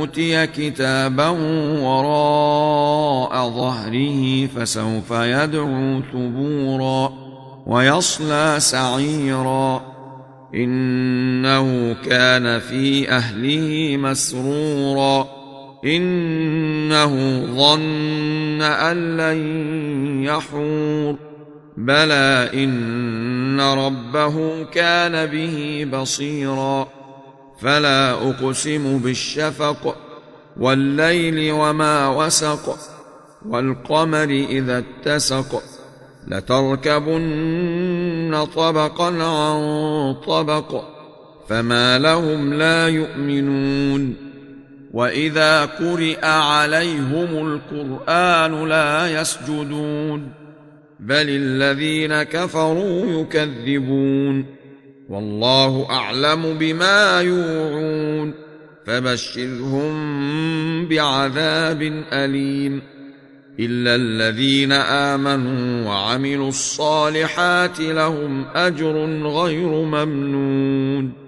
أوتي كتابه وراء ظهره فسوف يدعو ثبورا ويصلى سعيرا. إنه كان في أهله مسرورا. إنه ظن أن لن يحور. بلى إن ربه كان به بصيرا. فلا أقسم بالشفق والليل وما وسق والقمر إذا اتسق لتركبن طبقا عن طبق فما لهم لا يؤمنون وإذا قرئ عليهم القرآن لا يسجدون بل الذين كفروا يكذبون والله أعلم بما يوعون فبشرهم بعذاب أليم إلا الذين آمنوا وعملوا الصالحات لهم أجر غير ممنون